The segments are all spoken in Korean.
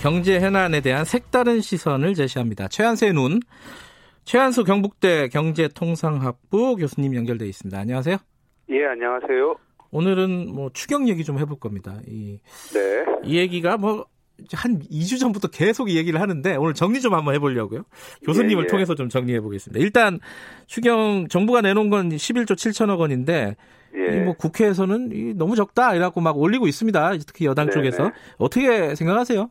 경제 현안에 대한 색다른 시선을 제시합니다. 최한수의 눈. 최한수 경북대 경제통상학부 교수님 연결돼 있습니다. 안녕하세요. 예, 안녕하세요. 오늘은 뭐 추경 얘기 좀 해볼 겁니다. 이, 네. 이 얘기가 뭐 한 2주 전부터 계속 이 얘기를 하는데 오늘 정리 좀 한번 해보려고요. 교수님을 예, 예. 통해서 좀 정리해 보겠습니다. 일단 추경 정부가 내놓은 건 11조 7천억 원인데 예. 이뭐 국회에서는 이 너무 적다 이라고 막 올리고 있습니다. 특히 여당 네네. 쪽에서 어떻게 생각하세요?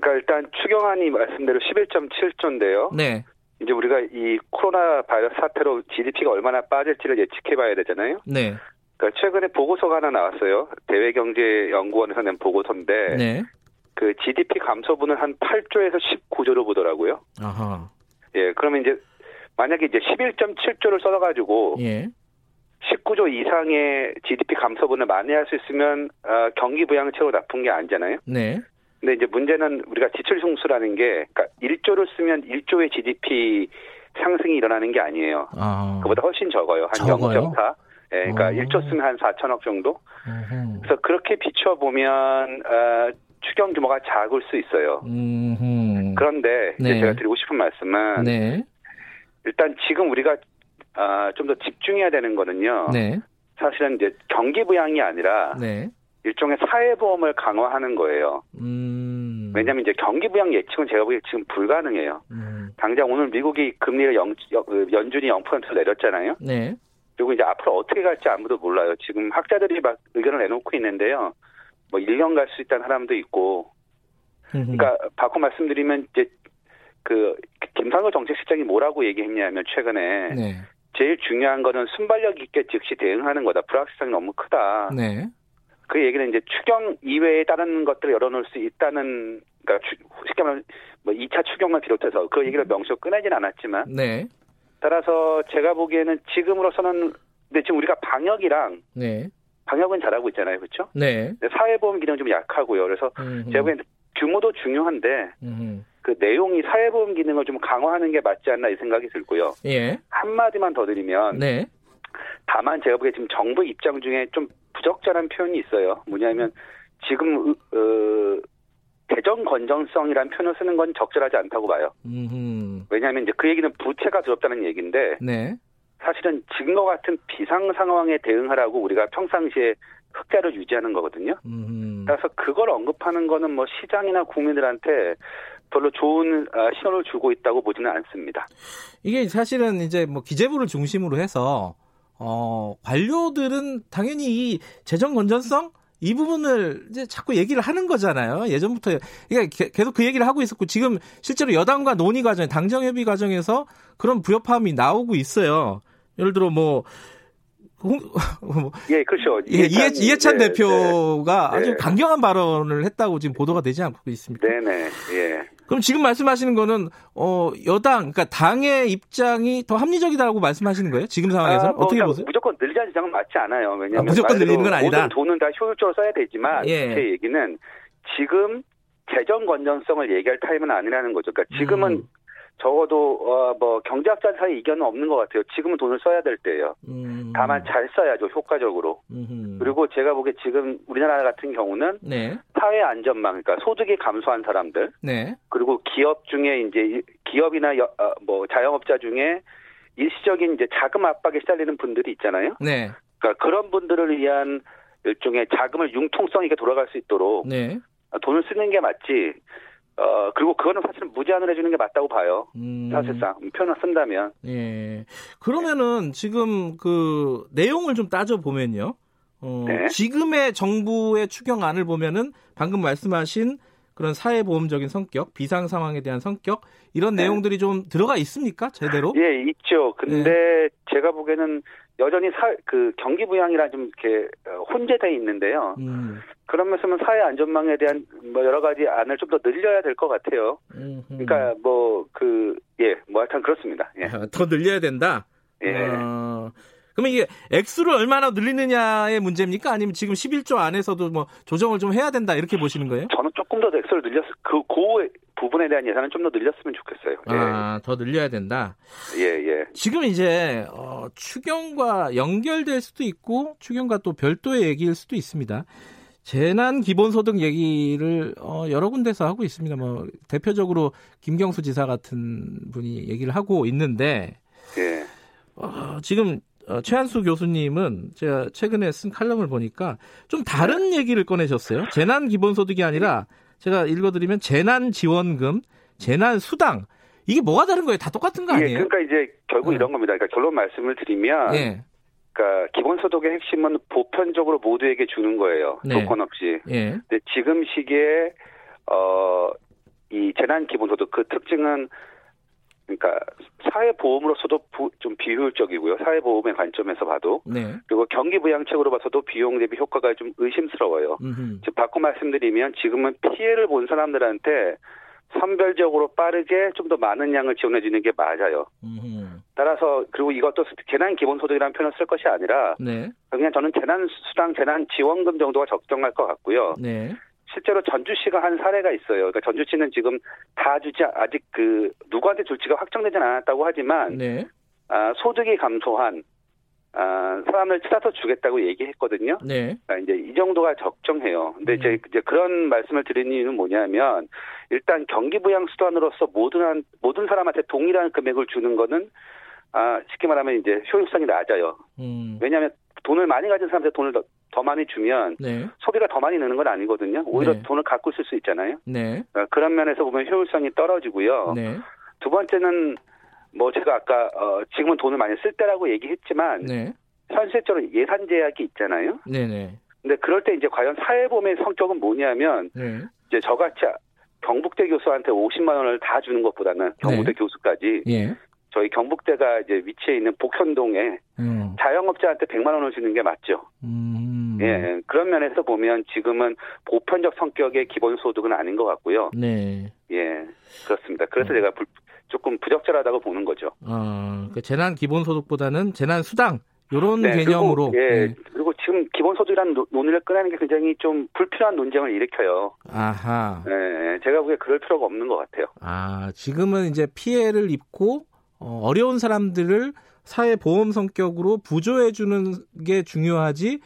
그러니까 일단 추경안이 말씀대로 11.7조인데요. 네, 이제 우리가 이 코로나 바이러스 사태로 GDP가 얼마나 빠질지를 예측해 봐야 되잖아요. 네, 그러니까 최근에 보고서가 하나 나왔어요. 대외경제연구원에서 낸 보고서인데 네. 그 GDP 감소분을 한 8조에서 19조로 보더라고요. 아하, 예, 그러면 이제 만약에 이제 11.7조를 써가지고 예, 19조 이상의 GDP 감소분을 만회할 수 있으면 어, 경기 부양책으로 나쁜 게 아니잖아요. 네, 근데 이제 문제는 우리가 지출 승수라는 게 그러니까 1조를 쓰면 1조의 GDP 상승이 일어나는 게 아니에요. 아, 그보다 훨씬 적어요. 한 적어요? 0.4. 예, 그러니까 어. 1조 쓰면 한 4천억 정도. 음흠. 그래서 그렇게 비춰 보면 어, 추경 규모가 작을 수 있어요. 음흠. 그런데 네. 제가 드리고 싶은 말씀은 네, 일단 지금 우리가 어, 좀 더 집중해야 되는 거는요. 네, 사실은 이제 경기 부양이 아니라 네, 일종의 사회보험을 강화하는 거예요. 음, 왜냐하면 이제 경기 부양 예측은 제가 보기에 지금 불가능해요. 음, 당장 오늘 미국이 금리를 영, 연- 어, 연준이 0%로 내렸잖아요. 네, 그리고 이제 앞으로 어떻게 갈지 아무도 몰라요. 지금 학자들이 막 의견을 내놓고 있는데요. 뭐 1년 갈 수 있다는 사람도 있고. 그러니까 바꿔 말씀드리면 이제 그 김상호 정책실장이 뭐라고 얘기했냐면 최근에 네, 제일 중요한 거는 순발력 있게 즉시 대응하는 거다. 불확실성이 너무 크다. 네, 그 얘기는 이제 추경 이외에 다른 것들을 열어놓을 수 있다는 그러니까 추- 쉽게 말하면 뭐 2차 추경을 비롯해서 그 얘기를 명시로 꺼내진 않았지만 네, 따라서 제가 보기에는 지금으로서는 근데 지금 우리가 방역이랑 네, 방역은 잘하고 있잖아요, 그렇죠? 네, 사회보험 기능 좀 약하고요. 그래서 음흠. 제가 보기에는 규모도 중요한데 음흠. 그 내용이 사회보험 기능을 좀 강화하는 게 맞지 않나 이 생각이 들고요. 예, 한 마디만 더 드리면 네, 다만 제가 보기에 지금 정부 입장 중에 좀 부적절한 표현이 있어요. 뭐냐면 지금 어, 대전 건전성이라는 표현을 쓰는 건 적절하지 않다고 봐요. 음흠. 왜냐하면 이제 그 얘기는 부채가 두렵다는 얘기인데 네, 사실은 지금과 같은 비상 상황에 대응하라고 우리가 평상시에 흑자를 유지하는 거거든요. 음흠. 따라서 그걸 언급하는 거는 뭐 시장이나 국민들한테 별로 좋은 아, 신호를 주고 있다고 보지는 않습니다. 이게 사실은 이제 뭐 기재부를 중심으로 해서 어 관료들은 당연히 이 재정 건전성 이 부분을 이제 자꾸 얘기를 하는 거잖아요. 예전부터 그러니까 게- 계속 그 얘기를 하고 있었고 지금 실제로 여당과 논의 과정, 당정 협의 과정에서 그런 부협함이 나오고 있어요. 예를 들어 뭐 홍- 뭐 예, 그렇죠. 예, 이해, 이해찬 네, 대표가 네. 아주 네. 강경한 발언을 했다고 지금 보도가 되지 않고 있습니다. 네, 네, 예. 그럼 지금 말씀하시는 거는 어 여당 그러니까 당의 입장이 더 합리적이다라고 말씀하시는 거예요? 지금 상황에서 아, 뭐 어떻게 그러니까 보세요? 무조건 늘리자는 주장은 맞지 않아요. 왜냐하면 아, 무조건 늘리는 건 아니다. 모든 돈은 다 효율적으로 써야 되지만 예. 제 얘기는 지금 재정 건전성을 얘기할 타임은 아니라는 거죠. 그러니까 지금은 음. 적어도 어, 뭐 경제학자 사이 이견은 없는 것 같아요. 지금은 돈을 써야 될 때예요. 음. 다만 잘 써야죠, 효과적으로. 음흠. 그리고 제가 보기에 지금 우리나라 같은 경우는 네, 사회 안전망, 그러니까 소득이 감소한 사람들, 네, 그리고 기업 중에 이제 일- 기업이나 여- 어, 뭐 자영업자 중에 일시적인 이제 자금 압박에 시달리는 분들이 있잖아요. 네, 그러니까 그런 분들을 위한 일종의 자금을 융통성 있게 돌아갈 수 있도록 네. 돈을 쓰는 게 맞지. 어 그리고 그거는 사실은 무제한으로 해주는 게 맞다고 봐요. 음, 사실상 표현을 쓴다면. 예. 그러면은 지금 그 내용을 좀 따져 보면요. 어, 네. 지금의 정부의 추경안을 보면은 방금 말씀하신 그런 사회보험적인 성격, 비상 상황에 대한 성격 이런 네. 내용들이 좀 들어가 있습니까? 제대로? 예, 있죠. 근데 네. 제가 보기에는 여전히 사, 그 경기 부양이랑 좀 이렇게 어, 혼재돼 있는데요. 음. 그러면서는 사회 안전망에 대한 뭐 여러 가지 안을 좀 더 늘려야 될 것 같아요. 음. 그러니까 뭐 그 예, 뭐 하여튼 그렇습니다. 예. 더 늘려야 된다. 예. 어, 그러면 이게 액수를 얼마나 늘리느냐의 문제입니까? 아니면 지금 11조 안에서도 뭐 조정을 좀 해야 된다 이렇게 보시는 거예요? 저는 조금 더 액수를 늘렸 그, 그 부분에 대한 예산은 좀 더 늘렸으면 좋겠어요. 예. 아, 더 늘려야 된다. 예, 예. 지금 이제 어, 추경과 연결될 수도 있고 추경과 또 별도의 얘기일 수도 있습니다. 재난 기본소득 얘기를 어, 여러 군데서 하고 있습니다. 뭐 대표적으로 김경수 지사 같은 분이 얘기를 하고 있는데 예. 어, 지금 어, 최한수 교수님은 제가 최근에 쓴 칼럼을 보니까 좀 다른 얘기를 꺼내셨어요. 재난 기본소득이 아니라 제가 읽어드리면 재난 지원금, 재난 수당 이게 뭐가 다른 거예요? 다 똑같은 거 예, 아니에요? 그러니까 이제 결국 네. 이런 겁니다. 그러니까 결론 말씀을 드리면 예, 그러니까 기본소득의 핵심은 보편적으로 모두에게 주는 거예요. 네. 조건 없이. 예, 근데 지금 시기에 어, 이 재난 기본소득 그 특징은 그러니까 사회보험으로서도 부- 좀 비효율적이고요. 사회보험의 관점에서 봐도 네, 그리고 경기부양책으로 봐서도 비용 대비 효과가 좀 의심스러워요. 음흠. 즉 바꿔 말씀드리면 지금은 피해를 본 사람들한테 선별적으로 빠르게 좀 더 많은 양을 지원해 주는 게 맞아요. 음흠. 따라서 그리고 이것도 재난 기본소득이라는 표현을 쓸 것이 아니라 네, 그냥 저는 재난 수당, 재난 지원금 정도가 적정할 것 같고요. 네, 실제로 전주시가 한 사례가 있어요. 그러니까 전주시는 지금 다 주지 아직 그 누구한테 줄지가 확정되진 않았다고 하지만 네, 아, 소득이 감소한 아, 사람을 찾아서 주겠다고 얘기했거든요. 네, 그러니까 이제 이 정도가 적정해요. 근데 음. 이제, 이제 그런 말씀을 드리는 이유는 뭐냐면 일단 경기 부양 수단으로서 모든 한, 모든 사람한테 동일한 금액을 주는 거는 아, 쉽게 말하면 이제 효율성이 낮아요. 음, 왜냐하면 돈을 많이 가진 사람한테 돈을 더, 더 많이 주면 네, 소비가 더 많이 느는 건 아니거든요. 오히려 네. 돈을 갖고 쓸 수 있잖아요. 네, 어, 그런 면에서 보면 효율성이 떨어지고요. 네, 두 번째는 뭐 제가 아까 어, 지금은 돈을 많이 쓸 때라고 얘기했지만 네, 현실적으로 예산 제약이 있잖아요. 네, 네, 근데 그럴 때 이제 과연 사회보험의 성격은 뭐냐면 네, 이제 저같이 경북대 교수한테 50만 원을 다 주는 것보다는 경북대 교수까지 예, 저희 경북대가 이제 위치해 있는 복현동에 음, 자영업자한테 100만 원을 주는 게 맞죠. 음, 예, 그런 면에서 보면 지금은 보편적 성격의 기본 소득은 아닌 것 같고요. 네. 예, 그렇습니다. 그래서 음. 제가 불- 조금 부적절하다고 보는 거죠. 어, 그 재난 기본 소득보다는 재난 수당 요런 네, 개념으로. 그리고, 예, 네. 그리고 지금 기본 소득이라는 노- 논의를 꺼내는 게 굉장히 좀 불필요한 논쟁을 일으켜요. 아하. 예, 제가 보기에 그럴 필요가 없는 것 같아요. 아, 지금은 이제 피해를 입고 어, 어려운 사람들을 사회 보험 성격으로 부조해 주는 게 중요하지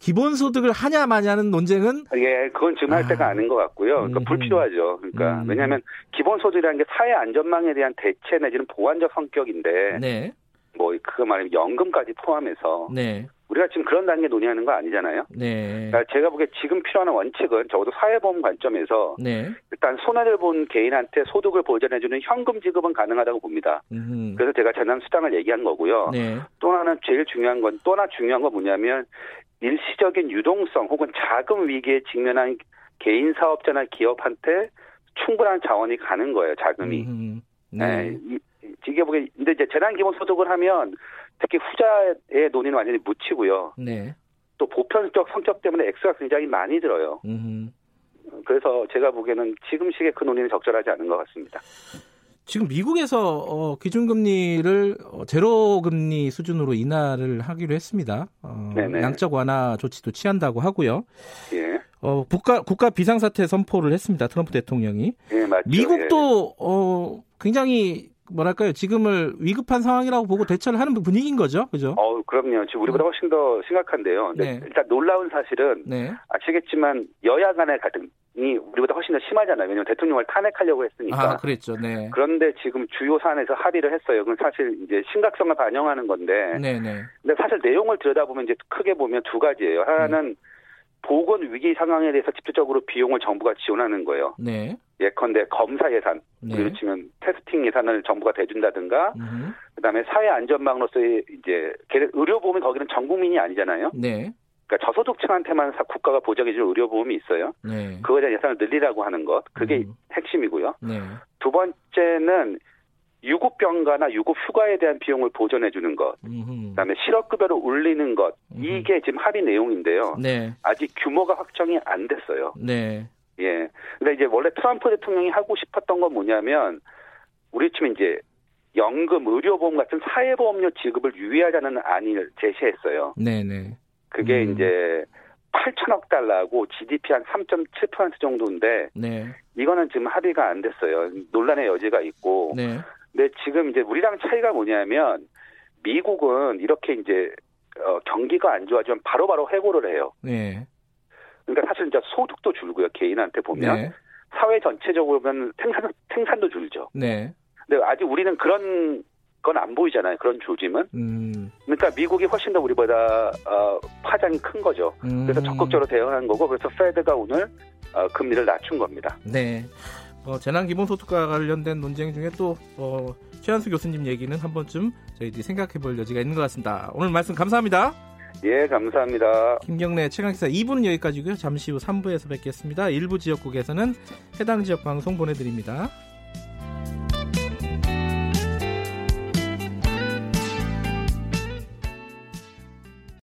기본소득을 하냐 마냐는 논쟁은 예, 그건 지금 할 아. 때가 아닌 것 같고요. 그러니까 음. 불필요하죠. 그러니까 음. 왜냐하면 기본소득이라는 게 사회 안전망에 대한 대체 내지는 보완적 성격인데 네. 뭐 그거 말하면 연금까지 포함해서 네. 우리가 지금 그런 단계 논의하는 거 아니잖아요. 네. 그러니까 제가 보기에 지금 필요한 원칙은 적어도 사회보험 관점에서 네. 일단 손해를 본 개인한테 소득을 보전해주는 현금 지급은 가능하다고 봅니다. 음. 그래서 제가 재난 수당을 얘기한 거고요. 네. 또 하나는 제일 중요한 건 또 하나 중요한 건 뭐냐면 일시적인 유동성 혹은 자금 위기에 직면한 개인 사업자나 기업한테 충분한 자원이 가는 거예요. 자금이. 음. 네. 네. 보기 근데 이제 재난 기본 소득을 하면 특히 후자의 논의는 완전히 묻히고요. 네. 또 보편적 성격 때문에 액수가 굉장히 많이 들어요. 음. 그래서 제가 보기에는 지금 시기에 그 논의는 적절하지 않은 것 같습니다. 지금 미국에서 어, 기준금리를 어, 제로 금리 수준으로 인하를 하기로 했습니다. 어. 양적 완화 조치도 취한다고 하고요. 예, 어, 국가 국가 비상사태 선포를 했습니다. 트럼프 대통령이. 예 맞죠. 미국도 어, 굉장히 뭐랄까요? 지금을 위급한 상황이라고 보고 대처를 하는 분위기인 거죠, 그죠? 예. 어, 그럼요. 지금 우리보다 훨씬 더 심각한데요. 네. 일단 놀라운 사실은 네, 아시겠지만 여야 간의 갈등이 우리보다 훨씬 더 심하잖아요. 왜냐하면 대통령을 탄핵하려고 했으니까. 아 그랬죠, 네, 그런데 지금 주요 사안에서 합의를 했어요. 그건 사실 이제 심각성을 반영하는 건데. 네, 네, 근데 사실 내용을 들여다보면 이제 크게 보면 두 가지예요. 하나는 보건 위기 상황에 대해서 집중적으로 비용을 정부가 지원하는 거예요. 네, 예컨대 검사 예산, 네. 우리로 치면 테스팅 예산을 정부가 대준다든가, 음, 그다음에 사회 안전망으로서의 이제 의료보험이 거기는 전 국민이 아니잖아요. 네, 그러니까 저소득층한테만 사- 국가가 보장해주는 의료보험이 있어요. 네, 그거에 대한 예산을 늘리라고 하는 것, 그게 음. 핵심이고요. 네, 두 번째는 유급 병가나 유급 휴가에 대한 비용을 보전해 주는 것, 음흠. 그다음에 실업급여를 올리는 것 이게 지금 합의 내용인데요. 네, 아직 규모가 확정이 안 됐어요. 네, 예. 근데 이제 원래 트럼프 대통령이 하고 싶었던 건 뭐냐면 우리 치면 이제 연금, 의료보험 같은 사회보험료 지급을 유예하자는 안을 제시했어요. 네, 네. 그게 음. 이제 8천억 달러고 GDP 한 3.7% 정도인데 네, 이거는 지금 합의가 안 됐어요. 논란의 여지가 있고. 네, 근데 지금 이제 우리랑 차이가 뭐냐면 미국은 이렇게 이제 어, 경기가 안 좋아지면 바로바로 해고를 해요. 네, 그러니까 사실 이제 소득도 줄고요. 개인한테 보면 네, 사회 전체적으로 보면 생산 생산도 줄죠. 네. 근데 아직 우리는 그런 건 안 보이잖아요. 그런 조짐은. 음, 그러니까 미국이 훨씬 더 우리보다 어, 파장이 큰 거죠. 음. 그래서 적극적으로 대응한 거고 그래서 페드가 오늘 어, 금리를 낮춘 겁니다. 네. 어, 재난 기본 소득과 관련된 논쟁 중에 또 어, 최한수 교수님 얘기는 한 번쯤 저희들이 생각해 볼 여지가 있는 것 같습니다. 오늘 말씀 감사합니다. 예, 감사합니다. 김경래 최강기사 2부는 여기까지고요. 잠시 후 3부에서 뵙겠습니다. 일부 지역국에서는 해당 지역 방송 보내드립니다.